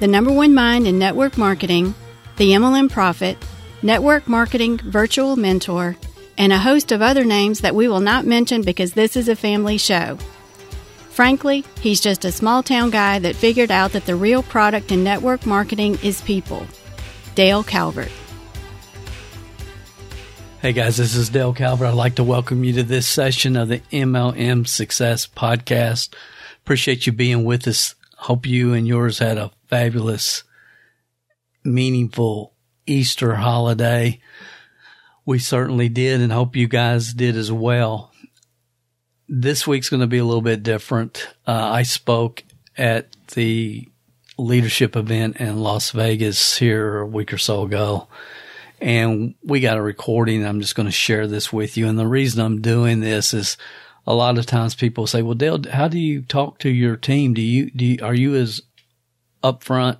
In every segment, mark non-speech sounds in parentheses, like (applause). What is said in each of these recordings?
the number one mind in network marketing, the MLM Prophet, network marketing virtual mentor, and a host of other names that we will not mention because this is a family show. Frankly, he's just a small town guy that figured out that the real product in network marketing is people. Dale Calvert. Hey guys, this is Dale Calvert. I'd like to welcome you to this session of the MLM Success Podcast. Appreciate you being with us. Hope you and yours had a fabulous, meaningful Easter holiday. We certainly did and hope you guys did as well. This week's going to be a little bit different. Uh, I spoke at the leadership event in Las Vegas here a week or so ago. And we got a recording. I'm just going to share this with you. And the reason I'm doing this is a lot of times people say, well, Dale, how do you talk to your team? Do you, do you, are you as upfront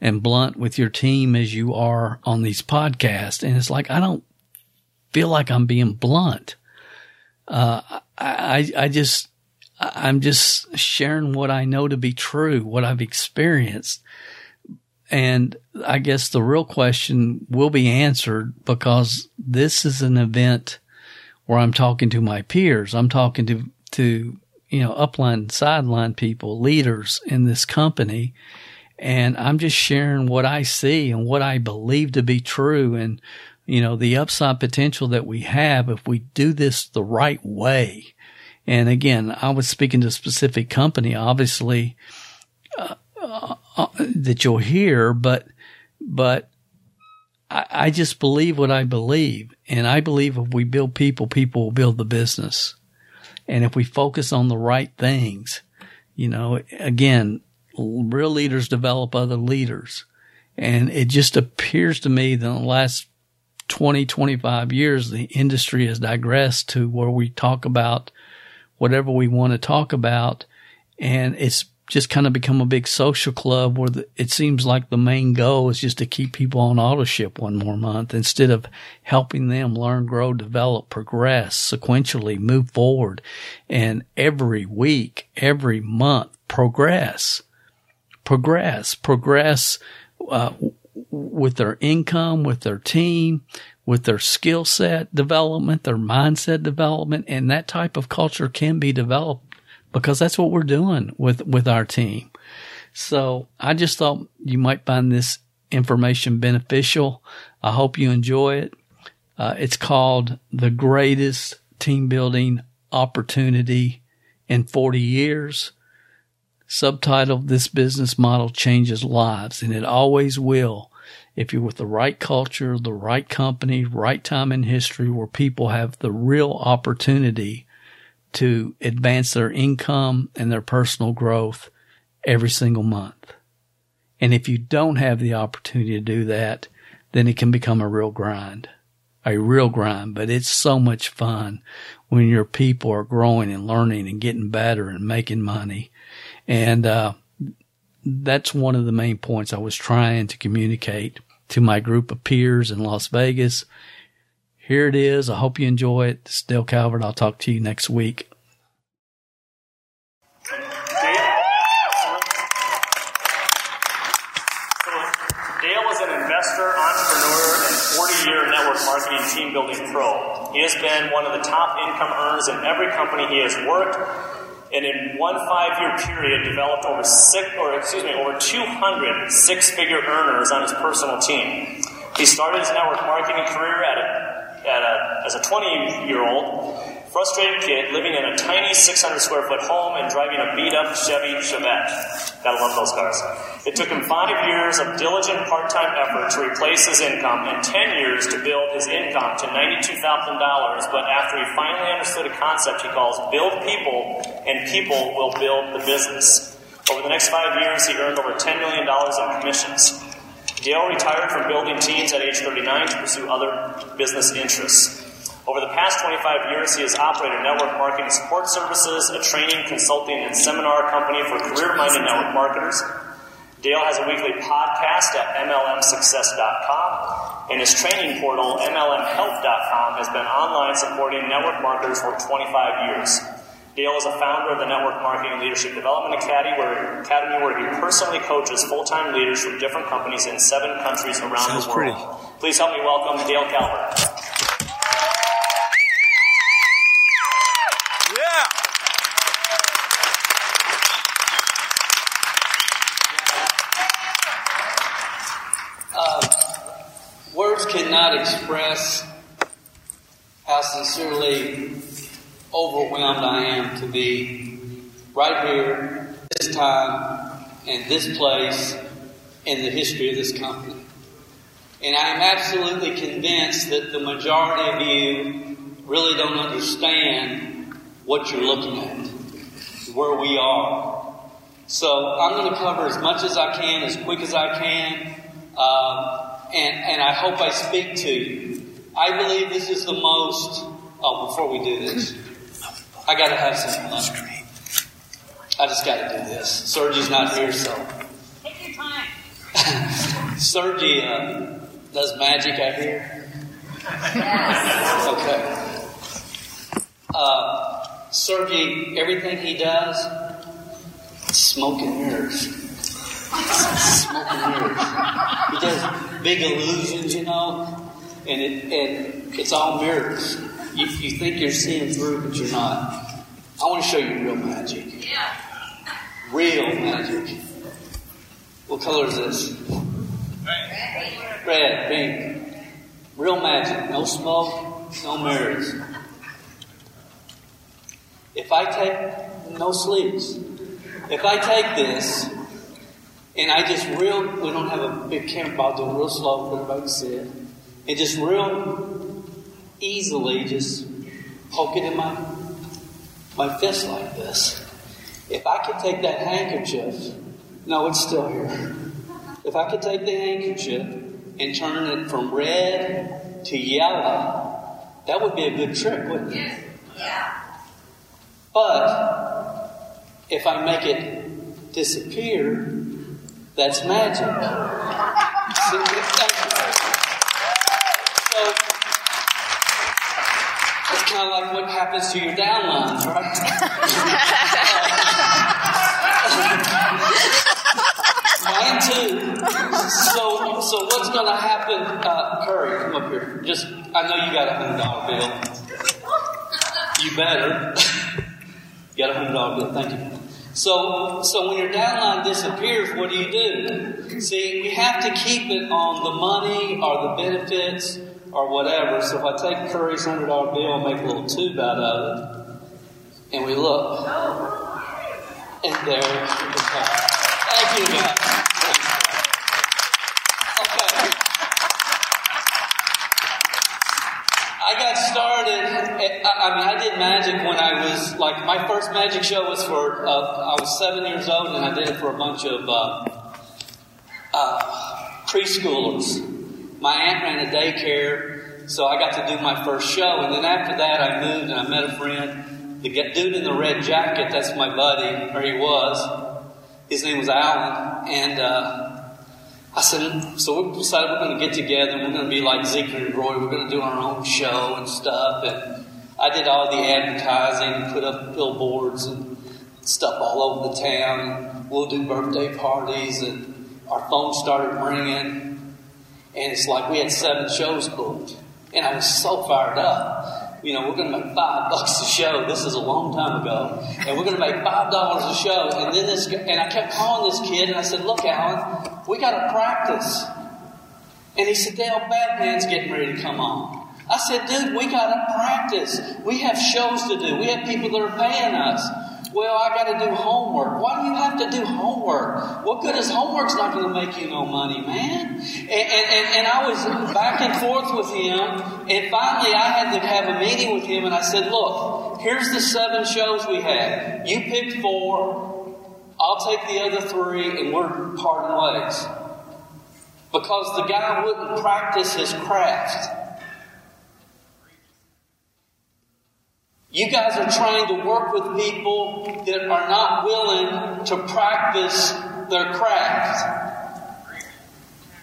and blunt with your team as you are on these podcasts. And it's like, I don't feel like I'm being blunt. Uh, I, I just, I'm just sharing what I know to be true, what I've experienced. And I guess the real question will be answered because this is an event where I'm talking to my peers. I'm talking to, to, you know, upline, sideline people, leaders in this company. And I'm just sharing what I see and what I believe to be true and, you know, the upside potential that we have if we do this the right way. And again, I was speaking to a specific company, obviously, uh, uh, uh, that you'll hear, but, but I, I just believe what I believe. And I believe if we build people, people will build the business. And if we focus on the right things, you know, again, real leaders develop other leaders. And it just appears to me that in the last 20, 25 years, the industry has digressed to where we talk about whatever we want to talk about. And it's just kind of become a big social club where the, it seems like the main goal is just to keep people on auto ship one more month instead of helping them learn, grow, develop, progress sequentially, move forward and every week, every month progress progress, progress uh, with their income, with their team, with their skill set development, their mindset development, and that type of culture can be developed because that's what we're doing with with our team. So I just thought you might find this information beneficial. I hope you enjoy it. Uh, it's called the greatest team building opportunity in 40 years. Subtitle, This Business Model Changes Lives, and it always will if you're with the right culture, the right company, right time in history where people have the real opportunity to advance their income and their personal growth every single month. And if you don't have the opportunity to do that, then it can become a real grind, a real grind. But it's so much fun when your people are growing and learning and getting better and making money and, uh, that's one of the main points I was trying to communicate to my group of peers in Las Vegas. Here it is. I hope you enjoy it. This is Dale Calvert. I'll talk to you next week. Dale is an investor, entrepreneur, and 40 year network marketing team building pro. He has been one of the top income earners in every company he has worked and in one five-year period developed over six, or excuse me, over 200 six-figure earners on his personal team. He started his network marketing career at a, at a, as a 20-year-old frustrated kid living in a tiny 600 square foot home and driving a beat up Chevy Chevette. Gotta love those cars. It took him five years of diligent part time effort to replace his income and 10 years to build his income to $92,000. But after he finally understood a concept he calls build people and people will build the business. Over the next five years, he earned over $10 million in commissions. Dale retired from building teams at age 39 to pursue other business interests. Over the past 25 years, he has operated network marketing support services, a training, consulting, and seminar company for career minded network marketers. Dale has a weekly podcast at MLMsuccess.com, and his training portal, MLMHelp.com, has been online supporting network marketers for 25 years. Dale is a founder of the Network Marketing Leadership Development Academy where, Academy, where he personally coaches full-time leaders from different companies in seven countries around Sounds the world. pretty. Please help me welcome Dale Calvert. Words cannot express how sincerely overwhelmed I am to be right here, this time, and this place in the history of this company. And I am absolutely convinced that the majority of you really don't understand what you're looking at, where we are. So I'm going to cover as much as I can, as quick as I can, um, and, and I hope I speak to you. I believe this is the most. Oh, before we do this, I got to have some fun. I just got to do this. Sergi's not here, so. Take your time. (laughs) Sergi uh, does magic, I hear. Okay. Uh, Sergi, everything he does, smoking mirrors. Smoke and mirrors. He does big illusions, you know, and it and it's all mirrors. You, you think you're seeing through, but you're not. I want to show you real magic. Yeah. Real magic. What color is this? Red, pink. Real magic. No smoke, no mirrors. If I take no sleeves, if I take this and I just real, we don't have a big camera, but I'll do it real slow for everybody to see it, and just real easily just poke it in my my fist like this. If I could take that handkerchief, no, it's still here. If I could take the handkerchief and turn it from red to yellow, that would be a good trick, wouldn't it? Yeah. But if I make it disappear, that's magic. So it's kind of like what happens to your downlines, right? (laughs) Mine too. So, so what's going to happen? Uh, Curry, come up here. Just, I know you got a hundred dollar bill. You better. (laughs) you got a hundred dollar bill. Thank you. So, so when your downline disappears, what do you do? See, we have to keep it on the money or the benefits or whatever. So if I take Curry's hundred dollar bill and make a little tube out of it, and we look, and there. Thank you, guys. Okay. I got started. I mean, I magic when I was like my first magic show was for. Uh, I was seven years old, and I did it for a bunch of uh, uh, preschoolers. My aunt ran a daycare, so I got to do my first show. And then after that, I moved and I met a friend. The dude in the red jacket, that's my buddy, or he was. His name was Alan, and. Uh, I said, so we decided we're going to get together we're going to be like Zeke and Roy. We're going to do our own show and stuff. And I did all the advertising, put up billboards and stuff all over the town. We'll do birthday parties and our phone started ringing. And it's like we had seven shows booked. And I was so fired up. You know, we're going to make five bucks a show. This is a long time ago. And we're going to make five dollars a show. And then this, and I kept calling this kid and I said, look, Alan, we got to practice. And he said, Dale, Batman's getting ready to come on. I said, dude, we got to practice. We have shows to do. We have people that are paying us. Well, I got to do homework. Why do you have to do homework? What good is homework? homework's not going to make you no money, man? And, and, and, and I was back and forth with him, and finally I had to have a meeting with him, and I said, look, here's the seven shows we have. You picked four. I'll take the other three and we're parting ways. Because the guy wouldn't practice his craft. You guys are trying to work with people that are not willing to practice their craft.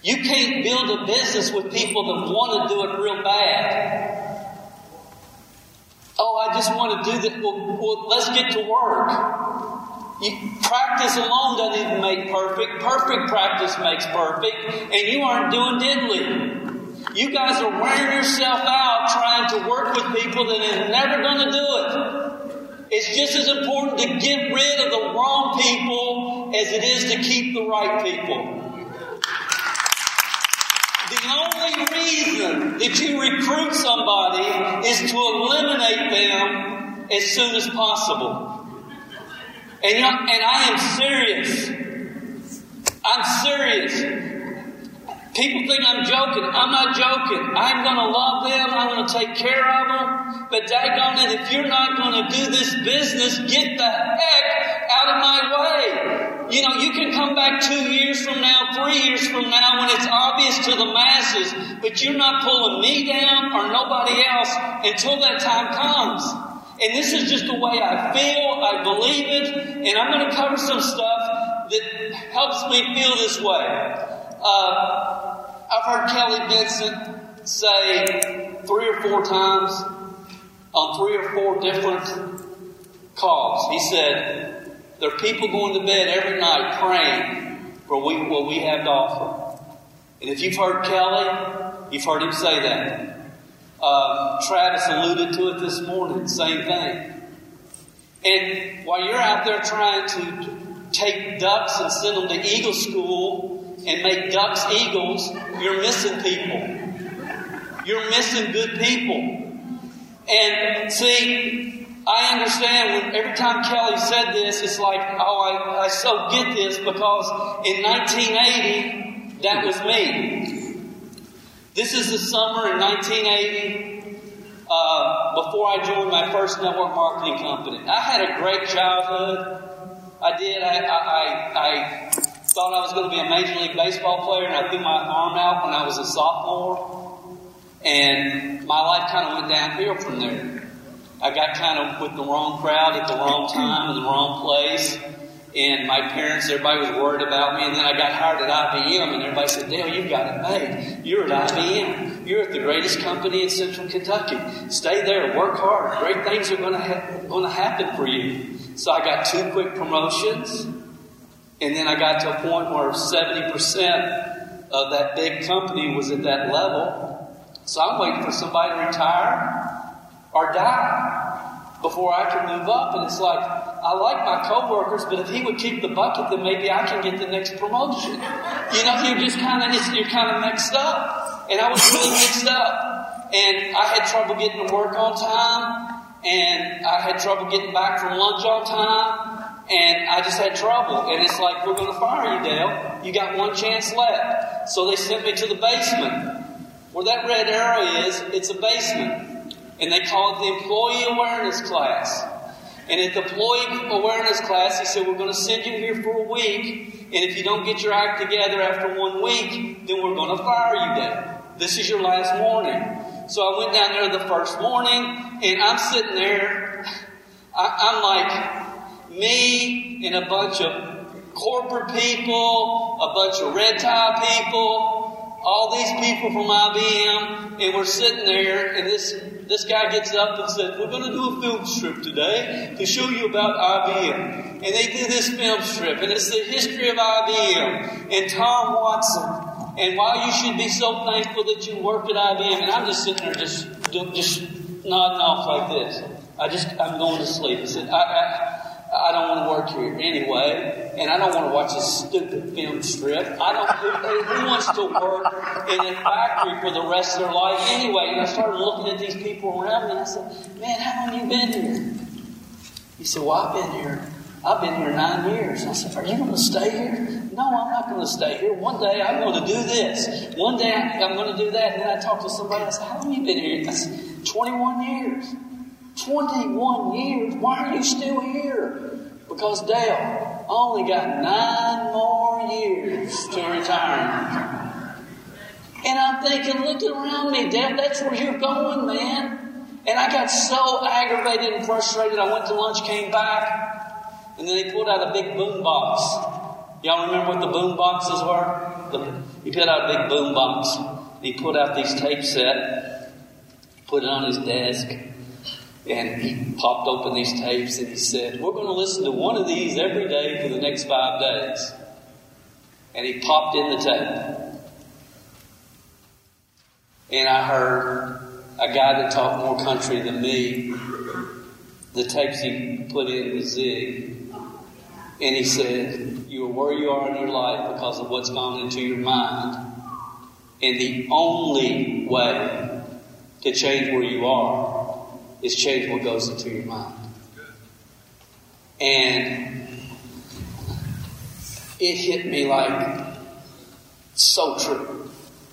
You can't build a business with people that want to do it real bad. Oh, I just want to do that. Well, well let's get to work. You, practice alone doesn't even make perfect. Perfect practice makes perfect, and you aren't doing diddly. You guys are wearing yourself out trying to work with people that are never going to do it. It's just as important to get rid of the wrong people as it is to keep the right people. The only reason that you recruit somebody is to eliminate them as soon as possible. And, and I am serious. I'm serious. People think I'm joking. I'm not joking. I'm going to love them. I'm going to take care of them. But daggone it, if you're not going to do this business, get the heck out of my way. You know, you can come back two years from now, three years from now when it's obvious to the masses, but you're not pulling me down or nobody else until that time comes. And this is just the way I feel, I believe it, and I'm going to cover some stuff that helps me feel this way. Uh, I've heard Kelly Vincent say three or four times on three or four different calls. He said, There are people going to bed every night praying for what we have to offer. And if you've heard Kelly, you've heard him say that. Uh, Travis alluded to it this morning, same thing. And while you're out there trying to take ducks and send them to eagle school and make ducks eagles, you're missing people. You're missing good people. And see, I understand when every time Kelly said this, it's like, oh, I, I so get this because in 1980, that was me. This is the summer in 1980, uh, before I joined my first network marketing company. I had a great childhood. I did. I, I, I thought I was going to be a Major League Baseball player, and I threw my arm out when I was a sophomore. And my life kind of went downhill from there. I got kind of with the wrong crowd at the wrong time in the wrong place. And my parents, everybody was worried about me. And then I got hired at IBM, and everybody said, Dale, you've got it made. You're at IBM. You're at the greatest company in central Kentucky. Stay there, work hard. Great things are going to, ha- happen for you. So I got two quick promotions. And then I got to a point where 70% of that big company was at that level. So I'm waiting for somebody to retire or die before I can move up. And it's like, I like my coworkers, but if he would keep the bucket, then maybe I can get the next promotion. You know, you're just kind of, you're kind of mixed up. And I was really mixed up. And I had trouble getting to work on time. And I had trouble getting back from lunch on time. And I just had trouble. And it's like, we're going to fire you, Dale. You got one chance left. So they sent me to the basement. Where that red arrow is, it's a basement and they call it the employee awareness class. And at the employee awareness class, he said, We're going to send you here for a week, and if you don't get your act together after one week, then we're going to fire you Dale. This is your last warning. So I went down there the first morning, and I'm sitting there. I, I'm like me and a bunch of corporate people, a bunch of red tie people, all these people from IBM, and we're sitting there, and this this guy gets up and says, We're going to do a film strip today to show you about IBM. And they do this film strip, and it's the history of IBM and Tom Watson and why you should be so thankful that you worked at IBM. And I'm just sitting there just, just nodding off like this. I just, I'm going to sleep. I said, I, I I don't want to work here anyway, and I don't want to watch a stupid film strip. I don't. Who, who wants to work in a factory for the rest of their life anyway? And I started looking at these people around me, and I said, "Man, how long you been here?" He said, "Well, I've been here. I've been here nine years." I said, "Are you going to stay here?" No, I'm not going to stay here. One day I'm going to do this. One day I'm going to do that. And then I talked to somebody. I said, "How long you been here?" I said, "21 years." 21 years. Why are you still here? Because, Dale, only got nine more years to retire. And I'm thinking, looking around me, Dad, that's where you're going, man. And I got so aggravated and frustrated. I went to lunch, came back, and then they pulled out a big boom box. Y'all remember what the boom boxes were? The, he put out a big boom box. He put out these tape set, put it on his desk, and he popped open these tapes and he said, We're going to listen to one of these every day for the next five days. And he popped in the tape. And I heard a guy that talked more country than me, the tapes he put in the Zig. And he said, You are where you are in your life because of what's gone into your mind. And the only way to change where you are is change what goes into your mind. And it hit me like so true.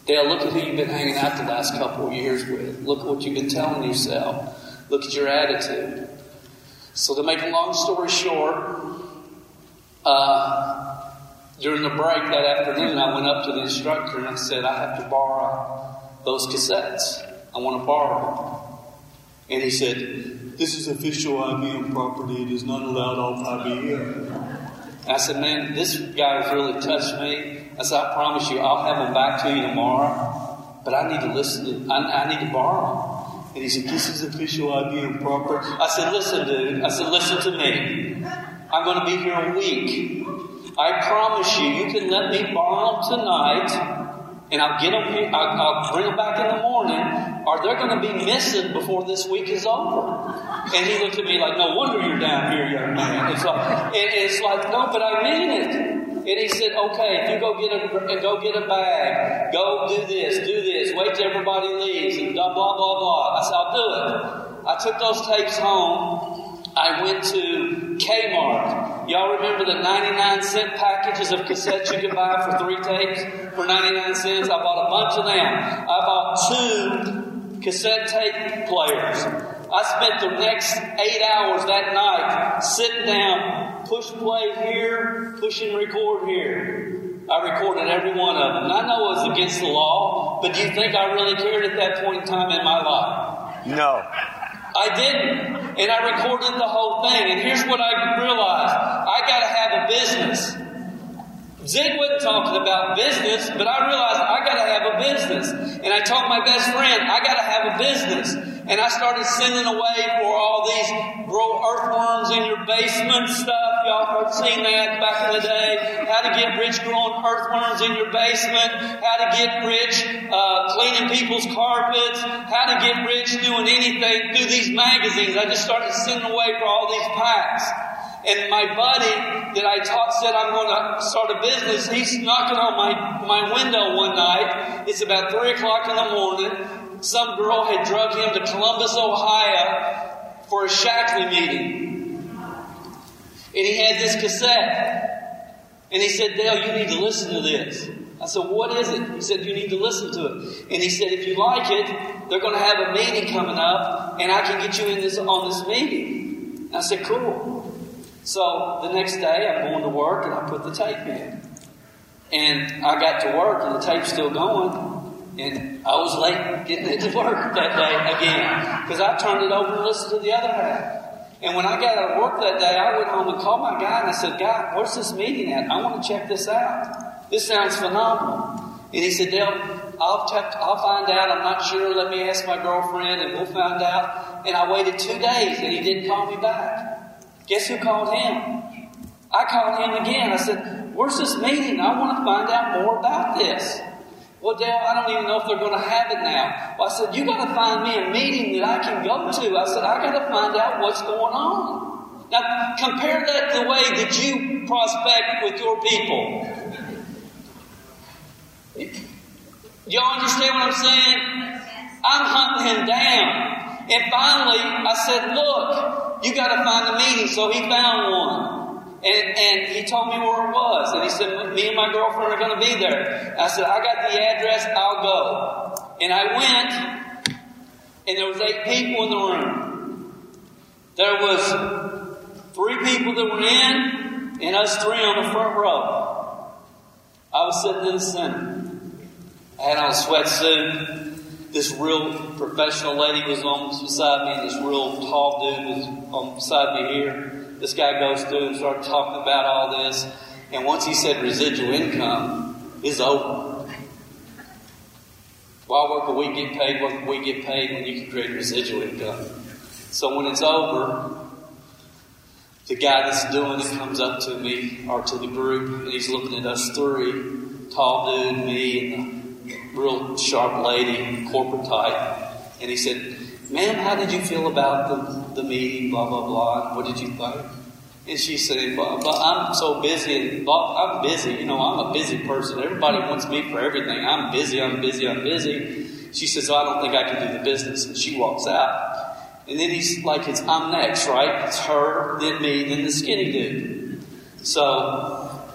Dale, look at who you've been hanging out the last couple of years with. Look at what you've been telling yourself. Look at your attitude. So to make a long story short, uh, during the break that afternoon, I went up to the instructor and I said, I have to borrow those cassettes. I want to borrow them. And he said, This is official IBM property. It is not allowed off IBM. I said, man, this guy has really touched me. I said, I promise you, I'll have him back to you tomorrow, but I need to listen to, I, I need to borrow them. And he said, this is official IBM property. I said, listen, dude. I said, listen to me. I'm going to be here a week. I promise you, you can let me borrow tonight, and I'll get them I'll, I'll bring them back in the morning, or they're going to be missing before this week is over. And he looked at me like, no wonder you're down here, young man. It's like, it, it's like, no, but I mean it. And he said, okay, you go get a, go get a bag, go do this, do this, wait till everybody leaves, and blah, blah, blah, blah. I said, I'll do it. I took those tapes home. I went to Kmart. Y'all remember the 99 cent packages of cassettes you could buy for three tapes for 99 cents? I bought a bunch of them. I bought two cassette tape players. I spent the next eight hours that night sitting down, push play here, push and record here. I recorded every one of them. I know it was against the law, but do you think I really cared at that point in time in my life? No. I didn't. And I recorded the whole thing. And here's what I realized. I gotta have a business. Zig wasn't talking about business, but I realized I gotta have a business. And I told my best friend, I gotta have a business. And I started sending away for all these grow earthworms in your basement stuff. Y'all have seen that back in the day. How to get rich growing earthworms in your basement. How to get rich uh, cleaning people's carpets. How to get rich doing anything through these magazines. I just started sending away for all these packs. And my buddy that I taught said I'm going to start a business. He's knocking on my, my window one night. It's about three o'clock in the morning. Some girl had drug him to Columbus, Ohio for a Shaklee meeting. And he had this cassette. And he said, Dale, you need to listen to this. I said, what is it? He said, you need to listen to it. And he said, if you like it, they're going to have a meeting coming up and I can get you in this, on this meeting. I said, cool. So the next day I'm going to work and I put the tape in. And I got to work and the tape's still going. And I was late getting it to work (laughs) that day again. Because I turned it over and listened to the other half. And when I got out of work that day, I went home and called my guy and I said, Guy, where's this meeting at? I want to check this out. This sounds phenomenal. And he said, Dale, I'll, I'll find out. I'm not sure. Let me ask my girlfriend and we'll find out. And I waited two days and he didn't call me back. Guess who called him? I called him again. I said, Where's this meeting? I want to find out more about this. Well, Dale, I don't even know if they're going to have it now. Well, I said, You got to find me a meeting that I can go to. I said, I got to find out what's going on. Now, compare that to the way that you prospect with your people. Y'all understand what I'm saying? I'm hunting him down. And finally, I said, Look, you got to find a meeting. So he found one. And, and he told me where it was. And he said, Me and my girlfriend are going to be there. I said, I got the address, I'll go. And I went, and there was eight people in the room. There was three people that were in, and us three on the front row. I was sitting in the center. I had on a sweatsuit. This real professional lady was on beside me, and this real tall dude was on beside me here. This guy goes through and started talking about all this. And once he said residual income is over. Why work a week get paid? Work a week get paid when you can create residual income. So when it's over, the guy that's doing it comes up to me or to the group and he's looking at us three, tall dude, me, and real sharp lady, corporate type. And he said, Ma'am, how did you feel about the, the meeting, blah, blah, blah? What did you think? And she said, well, but I'm so busy and I'm busy. You know, I'm a busy person. Everybody wants me for everything. I'm busy, I'm busy, I'm busy. She says, I don't think I can do the business. And she walks out. And then he's like, it's I'm next, right? It's her, then me, then the skinny dude. So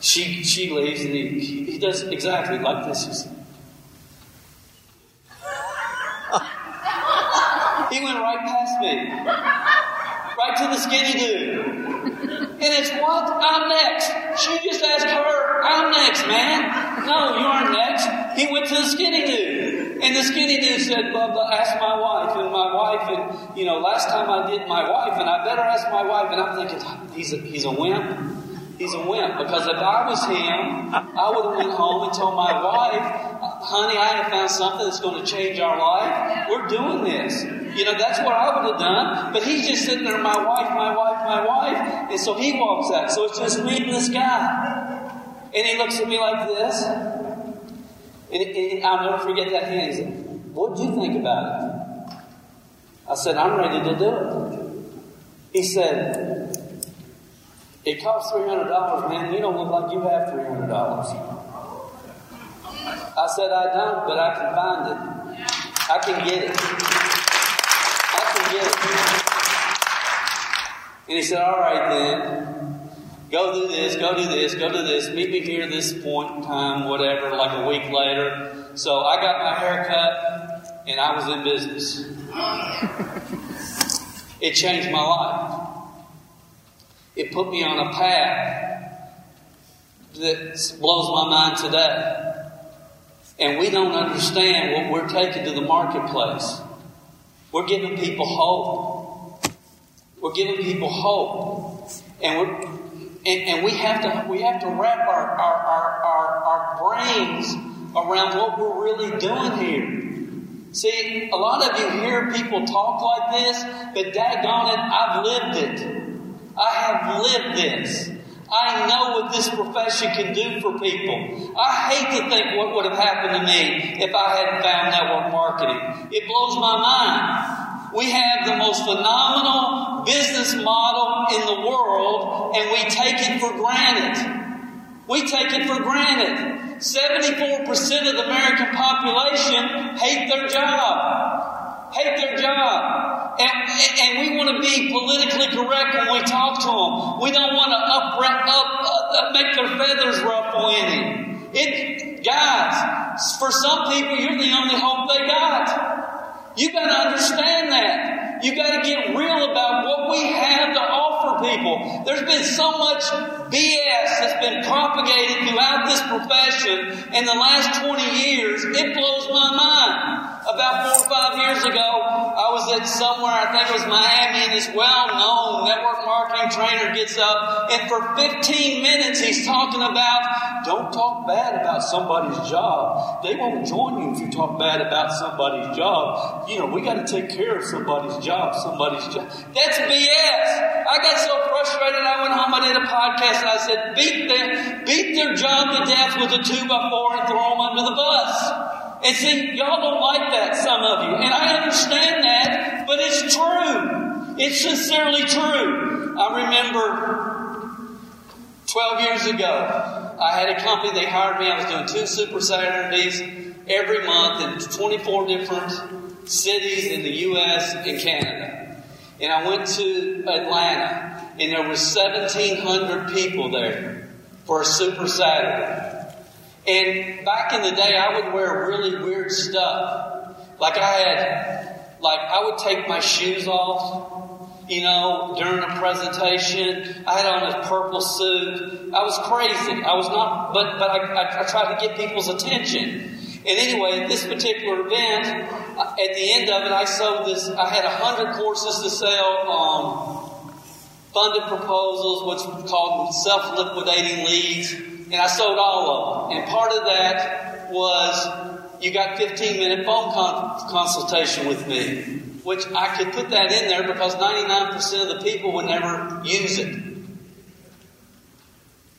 she she leaves and he, he does exactly like this. He's, he went right past me. Right to the skinny dude. And it's what? I'm next. She just asked her, I'm next, man. No, you aren't next. He went to the skinny dude. And the skinny dude said, Bubba, ask my wife. And my wife, and, you know, last time I did my wife, and I better ask my wife. And I'm thinking, he's a, he's a wimp. He's a wimp. Because if I was him, I would have went home and told my wife, honey, I have found something that's going to change our life. Doing this. You know, that's what I would have done. But he's just sitting there, my wife, my wife, my wife. And so he walks out. So it's just me and this guy. And he looks at me like this. And, and I'll never forget that hand. He said, What do you think about it? I said, I'm ready to do it. He said, It costs $300, man. You don't look like you have $300. I said, I don't, but I can find it. I can get it. I can get it. And he said, All right then. Go do this, go do this, go do this. Meet me here this point in time, whatever, like a week later. So I got my hair cut and I was in business. it changed my life. It put me on a path that blows my mind today. And we don't understand what we're taking to the marketplace. We're giving people hope. We're giving people hope. And we're, and, and we have to we have to wrap our, our, our, our, our brains around what we're really doing here. See, a lot of you hear people talk like this, but daggone it, I've lived it. I have lived this. I know what this profession can do for people. I hate to think what would have happened to me if I hadn't found network marketing. It blows my mind. We have the most phenomenal business model in the world and we take it for granted. We take it for granted. 74% of the American population hate their job. Hate their job. And, and we want to be politically correct when we talk to them. We don't want to up, up, uh, make their feathers ruffle any. It, guys, for some people, you're the only hope they got. You got to understand that. You got to get real about what we have to offer people. There's been so much BS that's been propagated throughout this profession in the last 20 years. It blows my mind. About four or five years ago, I was at somewhere, I think it was Miami, and this well-known network marketing trainer gets up, and for 15 minutes he's talking about, don't talk bad about somebody's job. They won't join you if you talk bad about somebody's job. You know, we got to take care of somebody's job, somebody's job. That's BS. I got so frustrated, I went home, I did a podcast, and I said, beat them, beat their job to death with a two by four and throw them under the bus. And see, y'all don't like that, some of you. And I understand that, but it's true. It's sincerely true. I remember 12 years ago, I had a company, they hired me, I was doing two Super Saturdays every month in 24 different cities in the U.S. and Canada. And I went to Atlanta, and there were 1,700 people there for a Super Saturday. And back in the day, I would wear really weird stuff. Like I had, like I would take my shoes off you know, during a presentation. I had on a purple suit. I was crazy. I was not, but, but I, I, I tried to get people's attention. And anyway, this particular event, uh, at the end of it, I sold this, I had a hundred courses to sell, um, funded proposals, what's called self-liquidating leads, and I sold all of them. And part of that was you got 15 minute phone con- consultation with me, which I could put that in there because 99% of the people would never use it.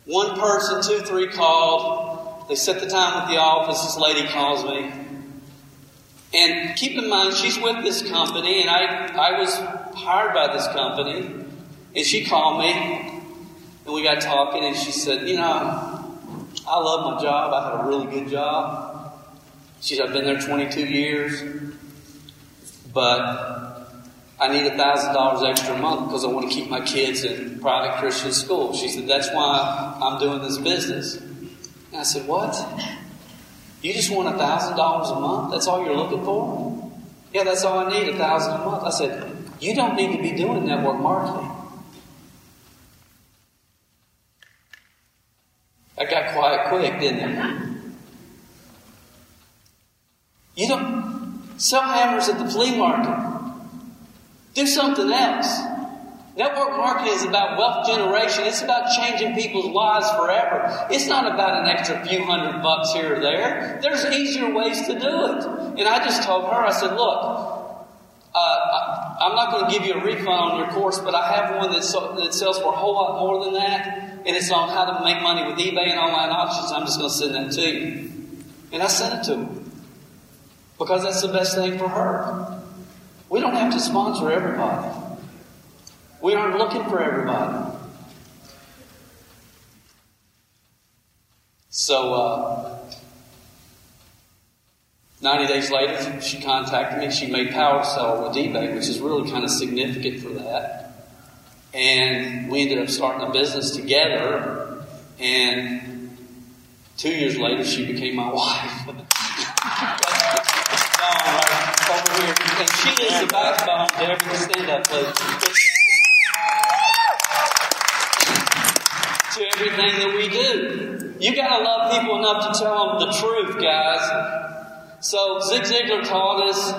One person, two, three called. They set the time at the office. This lady calls me. And keep in mind, she's with this company, and I, I was hired by this company. And she called me, and we got talking, and she said, You know, I love my job. I have a really good job. She said, I've been there 22 years, but I need $1,000 extra a month because I want to keep my kids in private Christian school. She said, That's why I'm doing this business. And I said, What? You just want $1,000 a month? That's all you're looking for? Yeah, that's all I need, 1000 a month. I said, You don't need to be doing network marketing. I got quiet quick, didn't it? You don't sell hammers at the flea market. Do something else. Network marketing is about wealth generation. It's about changing people's lives forever. It's not about an extra few hundred bucks here or there. There's easier ways to do it. And I just told her, I said, look, uh, I'm not going to give you a refund on your course, but I have one that, so, that sells for a whole lot more than that, and it's on how to make money with eBay and online auctions. I'm just going to send that to you. And I sent it to her because that's the best thing for her. We don't have to sponsor everybody. We aren't looking for everybody. So, uh, 90 days later, she contacted me. She made Power Seller with eBay, which is really kind of significant for that. And we ended up starting a business together. And two years later, she became my (laughs) wife. (laughs) Uh, over here, and she is the backbone to every stand-up (laughs) to everything that we do. You gotta love people enough to tell them the truth, guys. So Zig Ziglar taught us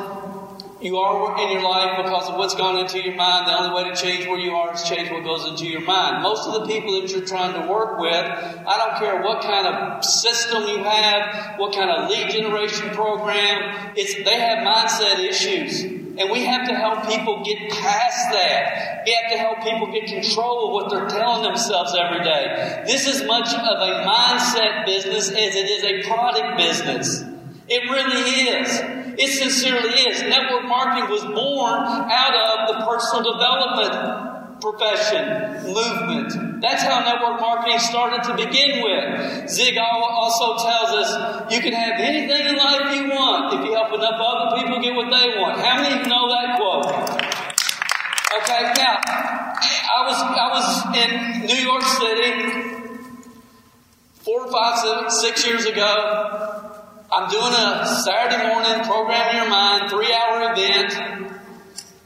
you are in your life because of what's gone into your mind. The only way to change where you are is change what goes into your mind. Most of the people that you're trying to work with, I don't care what kind of system you have, what kind of lead generation program, it's, they have mindset issues. And we have to help people get past that. We have to help people get control of what they're telling themselves every day. This is much of a mindset business as it is a product business. It really is. It sincerely is. Network marketing was born out of the personal development profession, movement. That's how network marketing started to begin with. Zig also tells us you can have anything in life you want if you help enough other people get what they want. How many know that quote? Okay, now I was I was in New York City four, five, six years ago. I'm doing a Saturday morning program your mind, three hour event.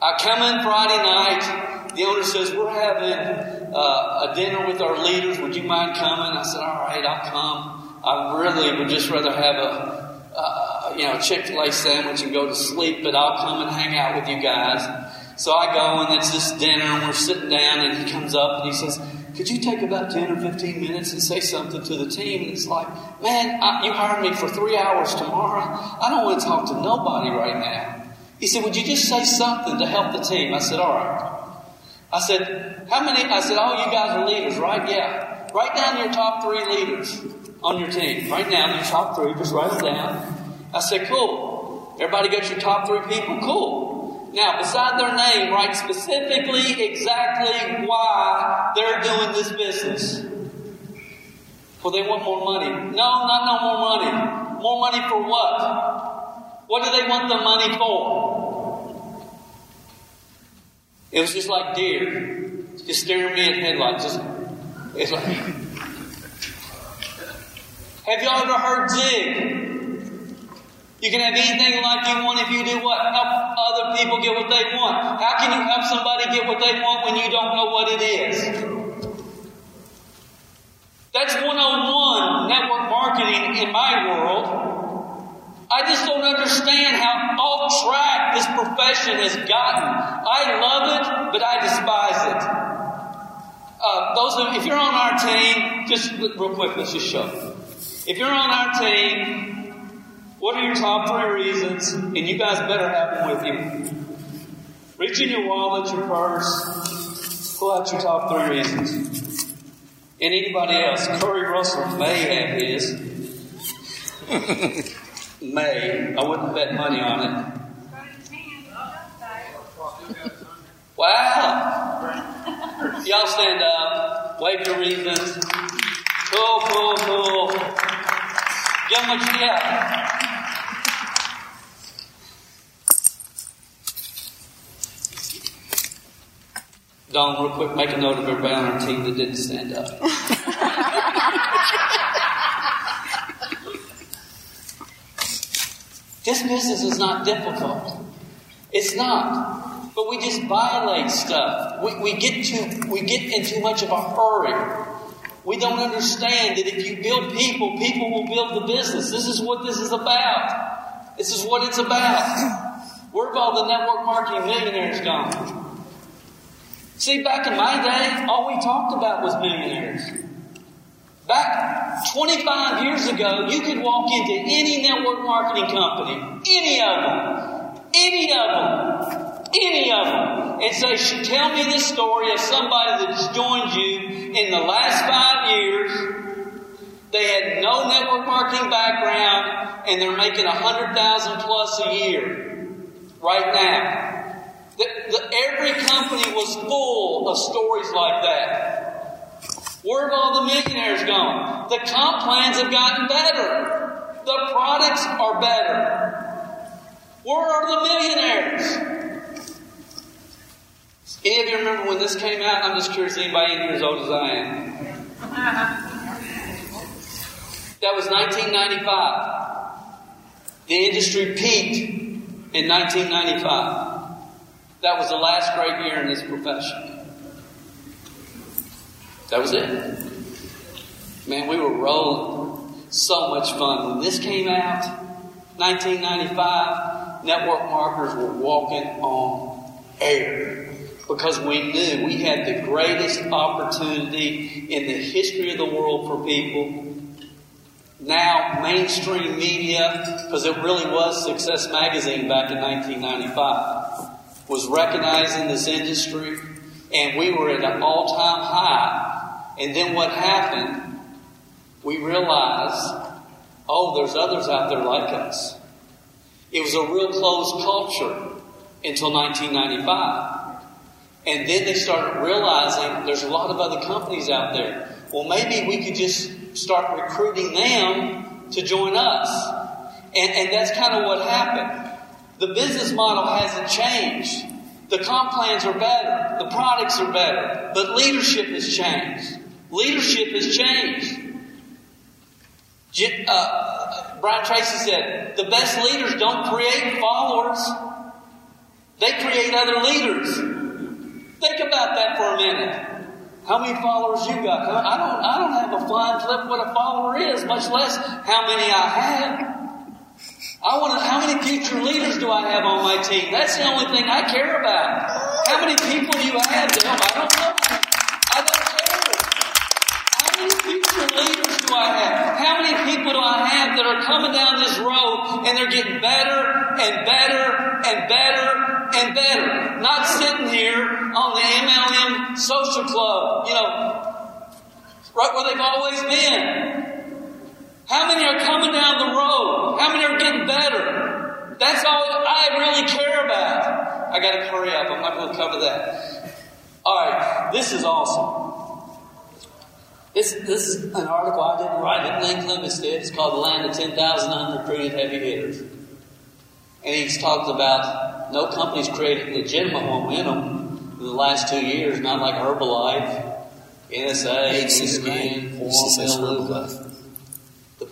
I come in Friday night. The owner says, We're having uh, a dinner with our leaders. Would you mind coming? I said, All right, I'll come. I really would just rather have a, uh, you know, Chick fil A sandwich and go to sleep, but I'll come and hang out with you guys. So I go and it's this dinner and we're sitting down and he comes up and he says, could you take about 10 or 15 minutes and say something to the team? And it's like, man, I, you hired me for three hours tomorrow. I don't want to talk to nobody right now. He said, would you just say something to help the team? I said, all right. I said, how many? I said, oh, you guys are leaders, right? Yeah. Write down your top three leaders on your team. Write down your top three. Just write it down. I said, cool. Everybody got your top three people? Cool. Now, beside their name, write specifically exactly why they're doing this business. Well, they want more money. No, not no more money. More money for what? What do they want the money for? It was just like deer, just staring me in the headlights. Just, it's like, have y'all ever heard Zig? You can have anything in life you want if you do what? Help other people get what they want. How can you help somebody get what they want when you don't know what it is? That's 101 network marketing in my world. I just don't understand how off track this profession has gotten. I love it, but I despise it. Uh, those of, if you're on our team, just real quick, let's just show. If you're on our team, what are your top three reasons? And you guys better have them with you. Reach in your wallet, your purse, pull out your top three reasons. And anybody else, Curry Russell may have his. (laughs) may. I wouldn't bet money on it. Wow. Y'all stand up. Wave your reasons. Cool, cool, cool. Give them Don, real quick, make a note of everybody on our team that didn't stand up. (laughs) this business is not difficult. It's not. But we just violate stuff. We, we get too we get in too much of a hurry. We don't understand that if you build people, people will build the business. This is what this is about. This is what it's about. Where have all the network marketing millionaires gone? See, back in my day, all we talked about was millionaires. Back 25 years ago, you could walk into any network marketing company, any of them, any of them, any of them, and say, tell me the story of somebody that's joined you in the last five years. They had no network marketing background and they're making a hundred thousand plus a year right now. The, every company was full of stories like that. Where have all the millionaires gone? The comp plans have gotten better. The products are better. Where are the millionaires? Any of you remember when this came out? I'm just curious, anybody in here as old as I am? That was 1995. The industry peaked in 1995. That was the last great year in this profession. That was it. Man, we were rolling. So much fun. When this came out, 1995, network marketers were walking on air because we knew we had the greatest opportunity in the history of the world for people. Now, mainstream media, because it really was Success Magazine back in 1995 was recognizing this industry, and we were at an all time high. And then what happened? We realized, oh, there's others out there like us. It was a real closed culture until 1995. And then they started realizing there's a lot of other companies out there. Well, maybe we could just start recruiting them to join us. And, and that's kind of what happened. The business model hasn't changed. The comp plans are better. The products are better. But leadership has changed. Leadership has changed. Uh, Brian Tracy said, the best leaders don't create followers. They create other leaders. Think about that for a minute. How many followers you got? I don't, I don't have a flying flip what a follower is, much less how many I have. I want to, how many future leaders do I have on my team? That's the only thing I care about. How many people do you have, Dale? I don't know. I don't care. How many future leaders do I have? How many people do I have that are coming down this road and they're getting better and better and better and better? Not sitting here on the MLM social club, you know, right where they've always been. How many are coming down the road? How many are getting better? That's all I really care about. I gotta hurry up. I'm not gonna cover that. Alright, this is awesome. This, this is an article I didn't write it. Len Clements did. It's called The Land of 10,000 Unrecruited Heavy Hitters. And he's talked about no company's created legitimate momentum in the last two years, not like Herbalife, NSA, Skin, Forum,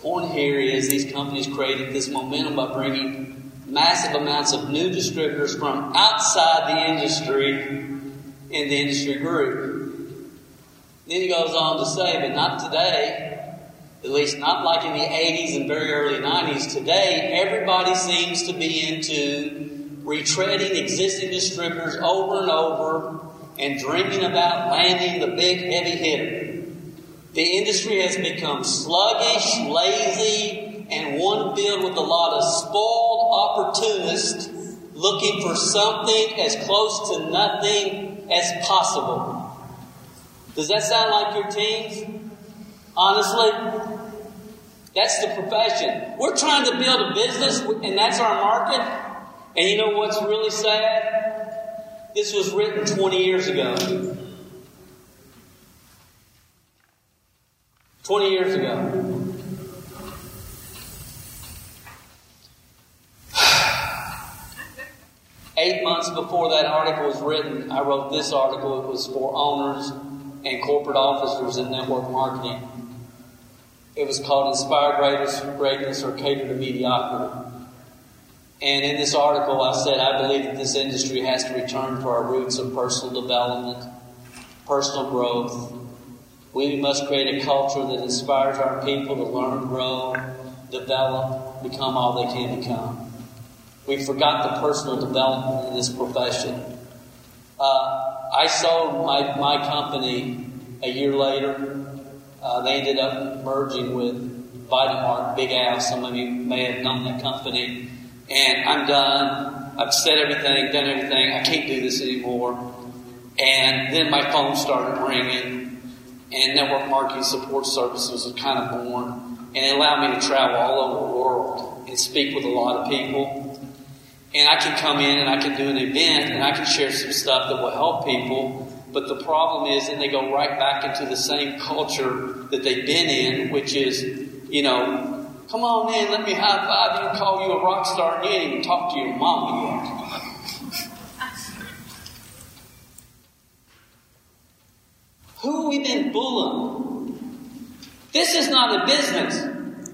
point here is these companies created this momentum by bringing massive amounts of new distributors from outside the industry in the industry group. Then he goes on to say, but not today, at least not like in the 80s and very early 90s. Today, everybody seems to be into retreading existing distributors over and over and dreaming about landing the big heavy hitter. The industry has become sluggish, lazy, and one filled with a lot of spoiled opportunists looking for something as close to nothing as possible. Does that sound like your teams? Honestly? That's the profession. We're trying to build a business, and that's our market. And you know what's really sad? This was written 20 years ago. 20 years ago. Eight months before that article was written, I wrote this article. It was for owners and corporate officers in network marketing. It was called Inspire Greatness, Greatness or Cater to Mediocrity. And in this article, I said, I believe that this industry has to return to our roots of personal development, personal growth. We must create a culture that inspires our people to learn, grow, develop, become all they can become. We forgot the personal development in this profession. Uh, I sold my, my company a year later. Uh, they ended up merging with Vitamark, Big Al. Some of you may have known that company. And I'm done. I've said everything, done everything. I can't do this anymore. And then my phone started ringing, and network marketing support services was kind of born. And it allowed me to travel all over the world and speak with a lot of people. And I can come in and I can do an event and I can share some stuff that will help people. But the problem is then they go right back into the same culture that they've been in, which is, you know, come on in, let me high five you and call you a rock star and you ain't even talked to your mom yet. Who we been bullying? This is not a business.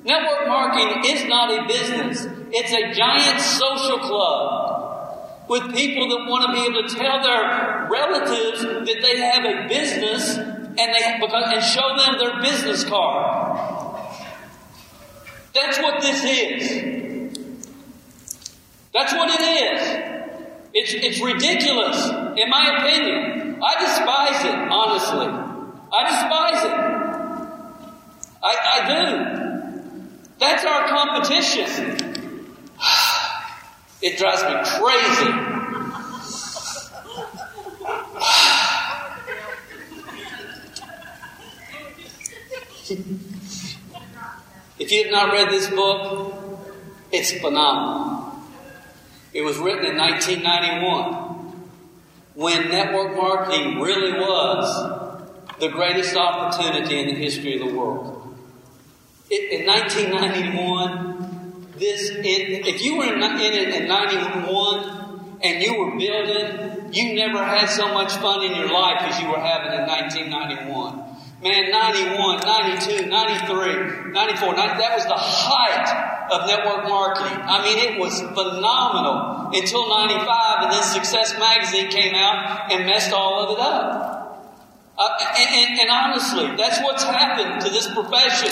Network marketing is not a business. It's a giant social club with people that want to be able to tell their relatives that they have a business and they because, and show them their business card. That's what this is. That's what it is. It's, it's ridiculous, in my opinion. I despise it, honestly. I despise it. I, I do. That's our competition. (sighs) It drives me crazy. (sighs) if you have not read this book, it's phenomenal. It was written in 1991 when network marketing really was the greatest opportunity in the history of the world. In 1991, this in, if you were in, in it in 91 and you were building, you never had so much fun in your life as you were having in 1991. Man, 91, 92, 93, 94, 90, that was the height of network marketing. I mean, it was phenomenal until 95 and then Success Magazine came out and messed all of it up. Uh, and, and, and honestly, that's what's happened to this profession.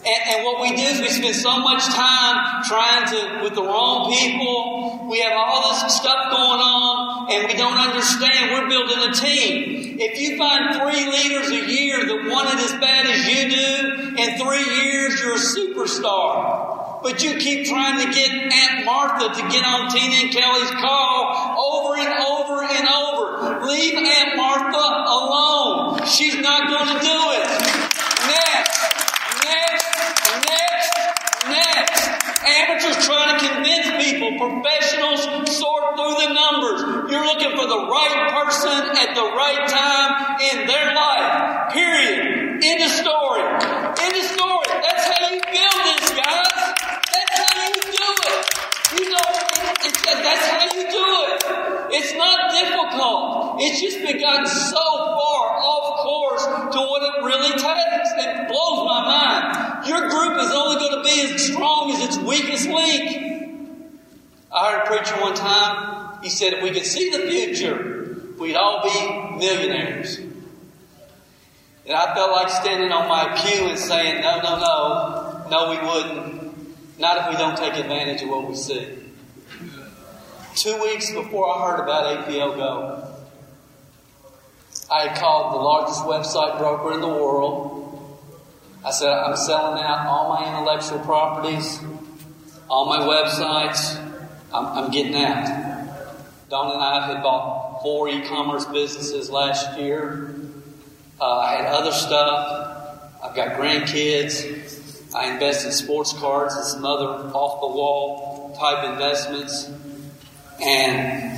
And, and, what we do is we spend so much time trying to, with the wrong people. We have all this stuff going on and we don't understand. We're building a team. If you find three leaders a year that want it as bad as you do, in three years you're a superstar. But you keep trying to get Aunt Martha to get on Tina and Kelly's call over and over and over. Leave Aunt Martha alone. She's not going to do it. Next. Next. Next, next. Amateurs trying to convince people, professionals sort through the numbers. You're looking for the right person at the right time in their life. Period. End of story. End of story. That's how you build this, It's not difficult. It's just been gotten so far off course to what it really takes. It blows my mind. Your group is only going to be as strong as its weakest link. I heard a preacher one time, he said, if we could see the future, we'd all be millionaires. And I felt like standing on my pew and saying, no, no, no, no, we wouldn't. Not if we don't take advantage of what we see. Two weeks before I heard about APL Go, I had called the largest website broker in the world. I said, I'm selling out all my intellectual properties, all my websites. I'm, I'm getting out. Don and I had bought four e-commerce businesses last year. Uh, I had other stuff. I've got grandkids. I invest in sports cards and some other off the wall type investments. And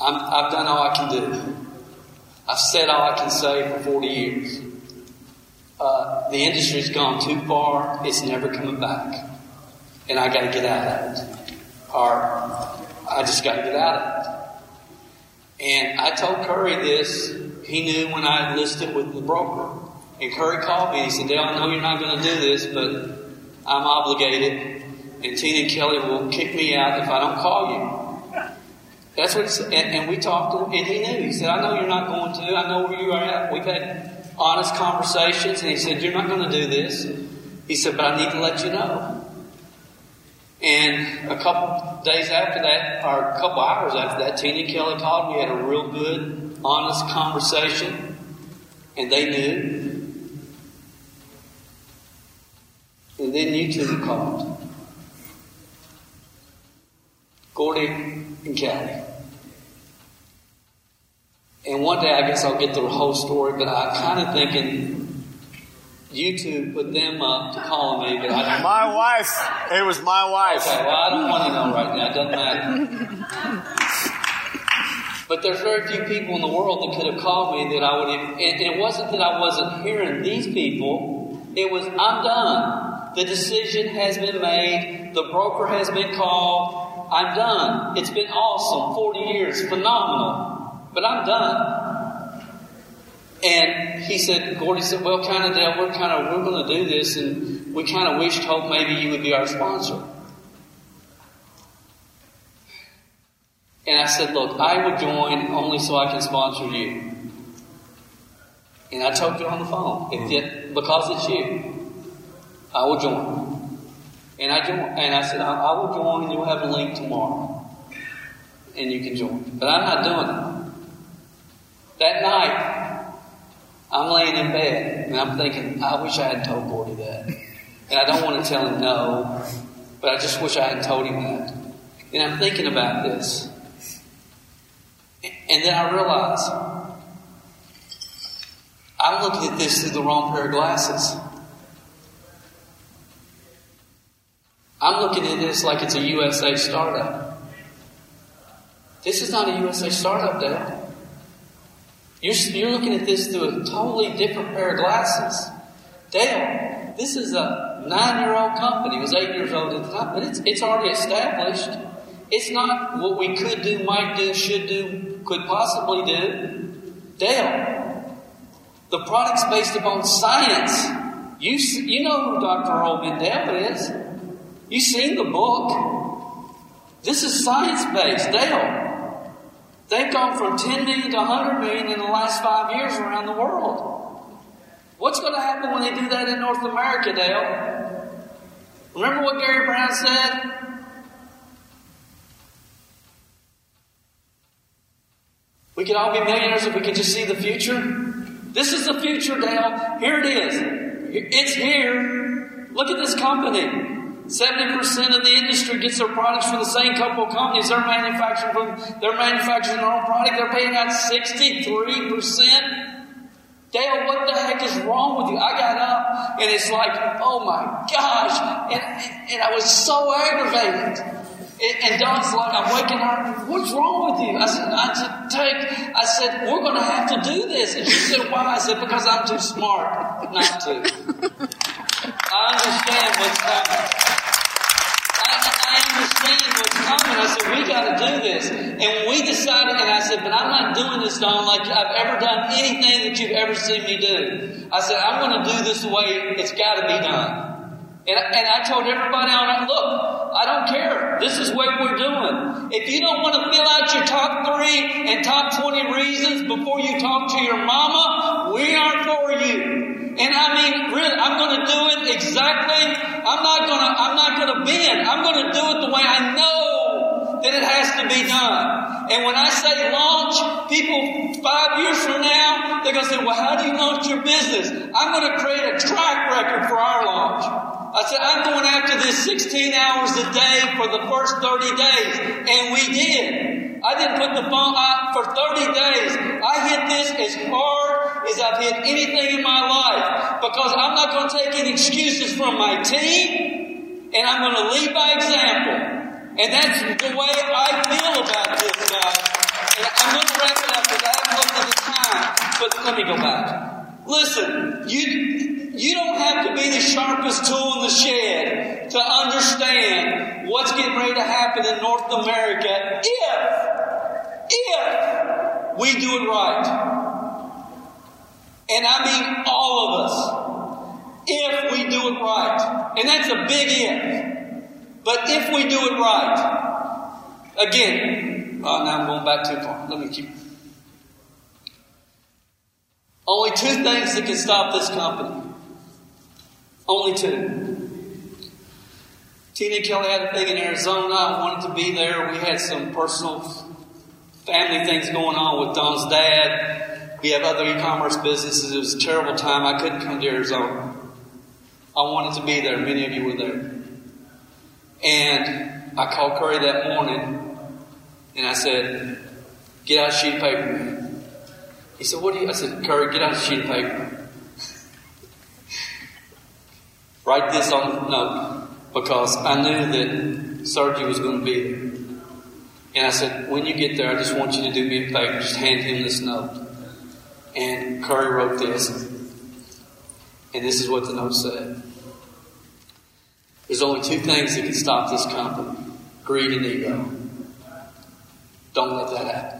i have done all I can do. I've said all I can say for 40 years. Uh, the industry's gone too far. It's never coming back. And I got to get out of it. Or I just got to get out of it. And I told Curry this. He knew when I enlisted with the broker. And Curry called me and he said, Dale, I know you're not going to do this, but I'm obligated. And Tina Kelly will kick me out if I don't call you. That's what he said. And, and we talked to him, and he knew. He said, I know you're not going to. I know where you are at. We've had honest conversations, and he said, You're not going to do this. He said, But I need to let you know. And a couple days after that, or a couple hours after that, Tina and Kelly called. We had a real good, honest conversation, and they knew. And then you two called. Gordy and Kelly. And one day, I guess I'll get the whole story, but I'm kind of thinking you two put them up to call me, but I My wife. It was my wife. Okay, well, I don't want to know right now. It doesn't matter. But there's very few people in the world that could have called me that I would have. And it wasn't that I wasn't hearing these people. It was, I'm done. The decision has been made. The broker has been called. I'm done. It's been awesome. 40 years. Phenomenal but I'm done. And he said, Gordy said, well, kind of, Dale, we're kind of, we're going to do this, and we kind of wished, hope maybe you would be our sponsor. And I said, look, I would join only so I can sponsor you. And I told you on the phone, if it, mm. because it's you, I will join. And I joined, and I said, I, I will join, and you'll have a link tomorrow, and you can join. But I'm not doing it. That night, I'm laying in bed and I'm thinking, I wish I had told Gordy that. And I don't want to tell him no, but I just wish I had told him that. And I'm thinking about this. And then I realize I'm looking at this through the wrong pair of glasses. I'm looking at this like it's a USA startup. This is not a USA startup, Dad. You're, you're looking at this through a totally different pair of glasses. Dale, this is a nine year old company. It was eight years old at the time, but it's, it's already established. It's not what we could do, might do, should do, could possibly do. Dale, the product's based upon science. You, you know who Dr. Earl Mindell is. You've seen the book. This is science based. Dale, They've gone from 10 million to 100 million in the last five years around the world. What's going to happen when they do that in North America, Dale? Remember what Gary Brown said? We could all be millionaires if we could just see the future. This is the future, Dale. Here it is. It's here. Look at this company. 70% of the industry gets their products from the same couple of companies. They're manufacturing from, they're manufacturing their own product. They're paying out 63%. Dale, what the heck is wrong with you? I got up and it's like, oh my gosh. And, and I was so aggravated. And, and Don's like, I'm waking her. What's wrong with you? I said, I said, take. I said, we're going to have to do this. And she said, why? I said, because I'm too smart not to. I understand what's coming. What's coming. I said, we got to do this. And we decided, and I said, but I'm not doing this, Don, like I've ever done anything that you've ever seen me do. I said, I'm going to do this the way it's got to be done. And, and I told everybody on it, look, I don't care. This is what we're doing. If you don't want to fill out your top three and top 20 reasons before you talk to your mama, we aren't for you. And I mean, really, I'm going to do it exactly. I'm not going to, I'm not going to bend. I'm going to do it the way I know that it to be done. And when I say launch, people five years from now, they're going to say, well, how do you launch your business? I'm going to create a track record for our launch. I said, I'm going after this 16 hours a day for the first 30 days. And we did. I didn't put the phone out for 30 days. I hit this as hard as I've hit anything in my life because I'm not going to take any excuses from my team and I'm going to lead by example. And that's the way I feel about this, guys. And I'm going to wrap it up because I haven't looked the time. But let me go back. Listen, you you don't have to be the sharpest tool in the shed to understand what's getting ready to happen in North America if, if we do it right. And I mean all of us. If we do it right. And that's a big if. But if we do it right, again, oh, now I'm going back too far. Let me keep. Only two things that can stop this company. Only two. Tina and Kelly had a thing in Arizona. I wanted to be there. We had some personal family things going on with Don's dad. We have other e-commerce businesses. It was a terrible time. I couldn't come to Arizona. I wanted to be there. Many of you were there. And I called Curry that morning and I said, get out a sheet of paper. He said, what do you, I said, Curry, get out a sheet of paper. Write this on the note because I knew that Sergi was going to be there. And I said, when you get there, I just want you to do me a favor. Just hand him this note. And Curry wrote this. And this is what the note said. There's only two things that can stop this company. Greed and ego. Don't let that happen.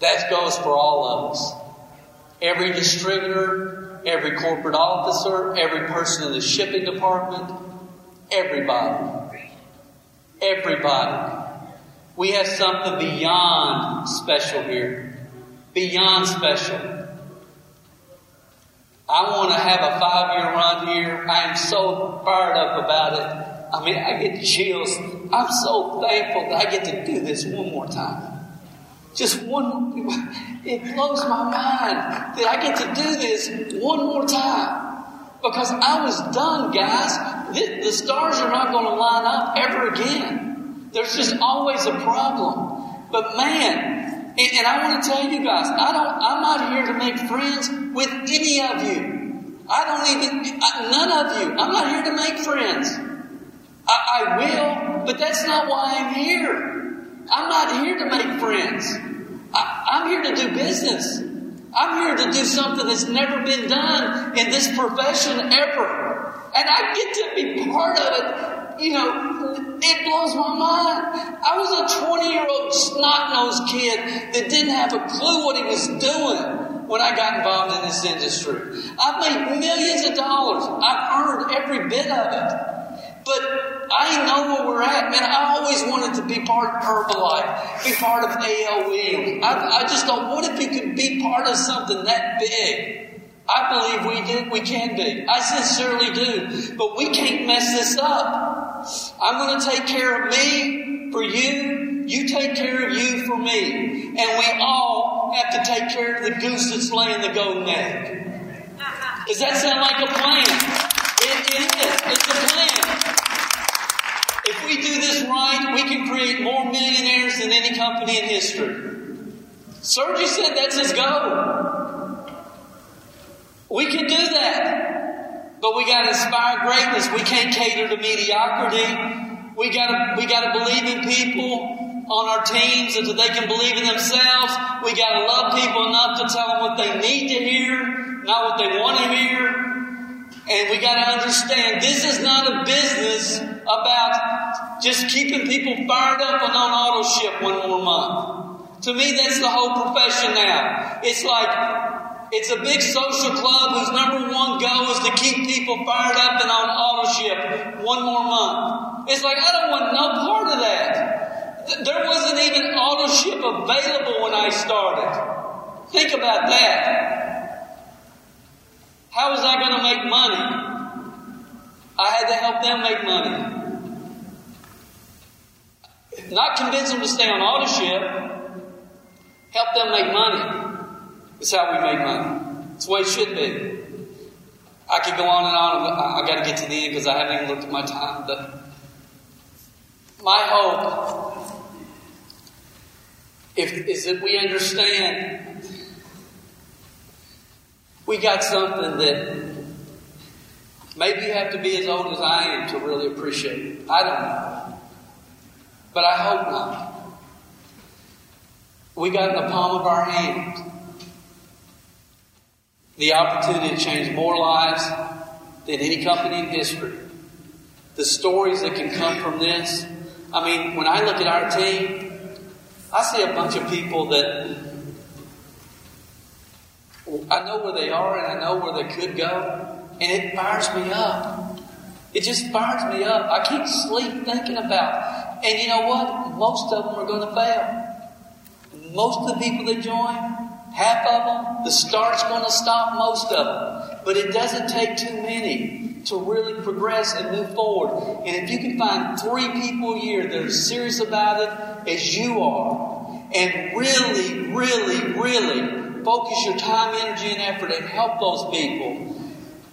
That goes for all of us. Every distributor, every corporate officer, every person in the shipping department, everybody. Everybody. We have something beyond special here. Beyond special. I want to have a five year run here. I am so fired up about it. I mean, I get chills. I'm so thankful that I get to do this one more time. Just one, it blows my mind that I get to do this one more time. Because I was done, guys. The, the stars are not going to line up ever again. There's just always a problem. But man, and, and I want to tell you guys, I don't, I'm not here to make friends with any of you. I don't even, none of you. I'm not here to make friends. I, I will, but that's not why I'm here. I'm not here to make friends. I, am here to do business. I'm here to do something that's never been done in this profession ever. And I get to be part of it. You know, it blows my mind. I was a 20 year old snot nosed kid that didn't have a clue what he was doing when I got involved in this industry. I've made millions of dollars. I've earned every bit of it. But I know where we're at, man. I always wanted to be part of Herbalife, be part of AOE. I, I just thought, what if you could be part of something that big? I believe we do, we can be. I sincerely do. But we can't mess this up. I'm going to take care of me for you. You take care of you for me. And we all have to take care of the goose that's laying the golden egg. Does that sound like a plan? It is. It's a plan. If we do this right, we can create more millionaires than any company in history. Sergi said that's his goal. We can do that. But we gotta inspire greatness. We can't cater to mediocrity. We gotta, we gotta believe in people on our teams that they can believe in themselves. We gotta love people enough to tell them what they need to hear, not what they want to hear. And we got to understand this is not a business about just keeping people fired up and on auto ship one more month. To me, that's the whole profession now. It's like, it's a big social club whose number one goal is to keep people fired up and on auto ship one more month. It's like, I don't want no part of that. There wasn't even auto ship available when I started. Think about that. How was I going to make money? I had to help them make money. Not convince them to stay on auto ship. Help them make money. It's how we make money. It's the way it should be. I could go on and on. I got to get to the end because I haven't even looked at my time. But my hope if, is that we understand we got something that maybe you have to be as old as I am to really appreciate it. I don't know. But I hope not. We got in the palm of our hand the opportunity to change more lives than any company in history. The stories that can come from this. I mean, when I look at our team, I see a bunch of people that I know where they are and I know where they could go, and it fires me up. It just fires me up. I can't sleep thinking about. And you know what? Most of them are going to fail. Most of the people that join half of them, the start's going to stop most of them. But it doesn't take too many to really progress and move forward. And if you can find three people a year that are serious about it as you are, and really, really, really focus your time, energy, and effort and help those people,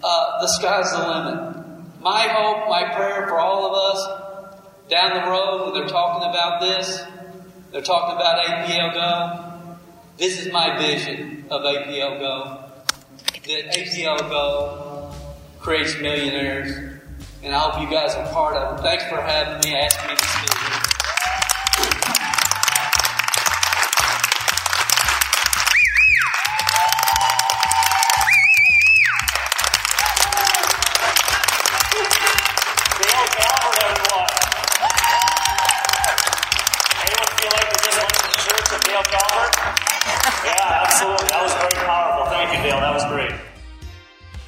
uh, the sky's the limit. My hope, my prayer for all of us down the road when they're talking about this, they're talking about APL Go, this is my vision of APL Go. That APL Go creates millionaires. And I hope you guys are part of it. Thanks for having me, me to speak.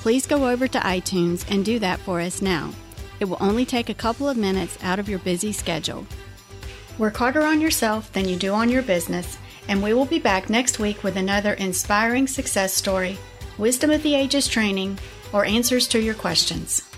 please go over to iTunes and do that for us now. It will only take a couple of minutes out of your busy schedule. Work harder on yourself than you do on your business, and we will be back next week with another inspiring success story, wisdom of the ages training, or answers to your questions.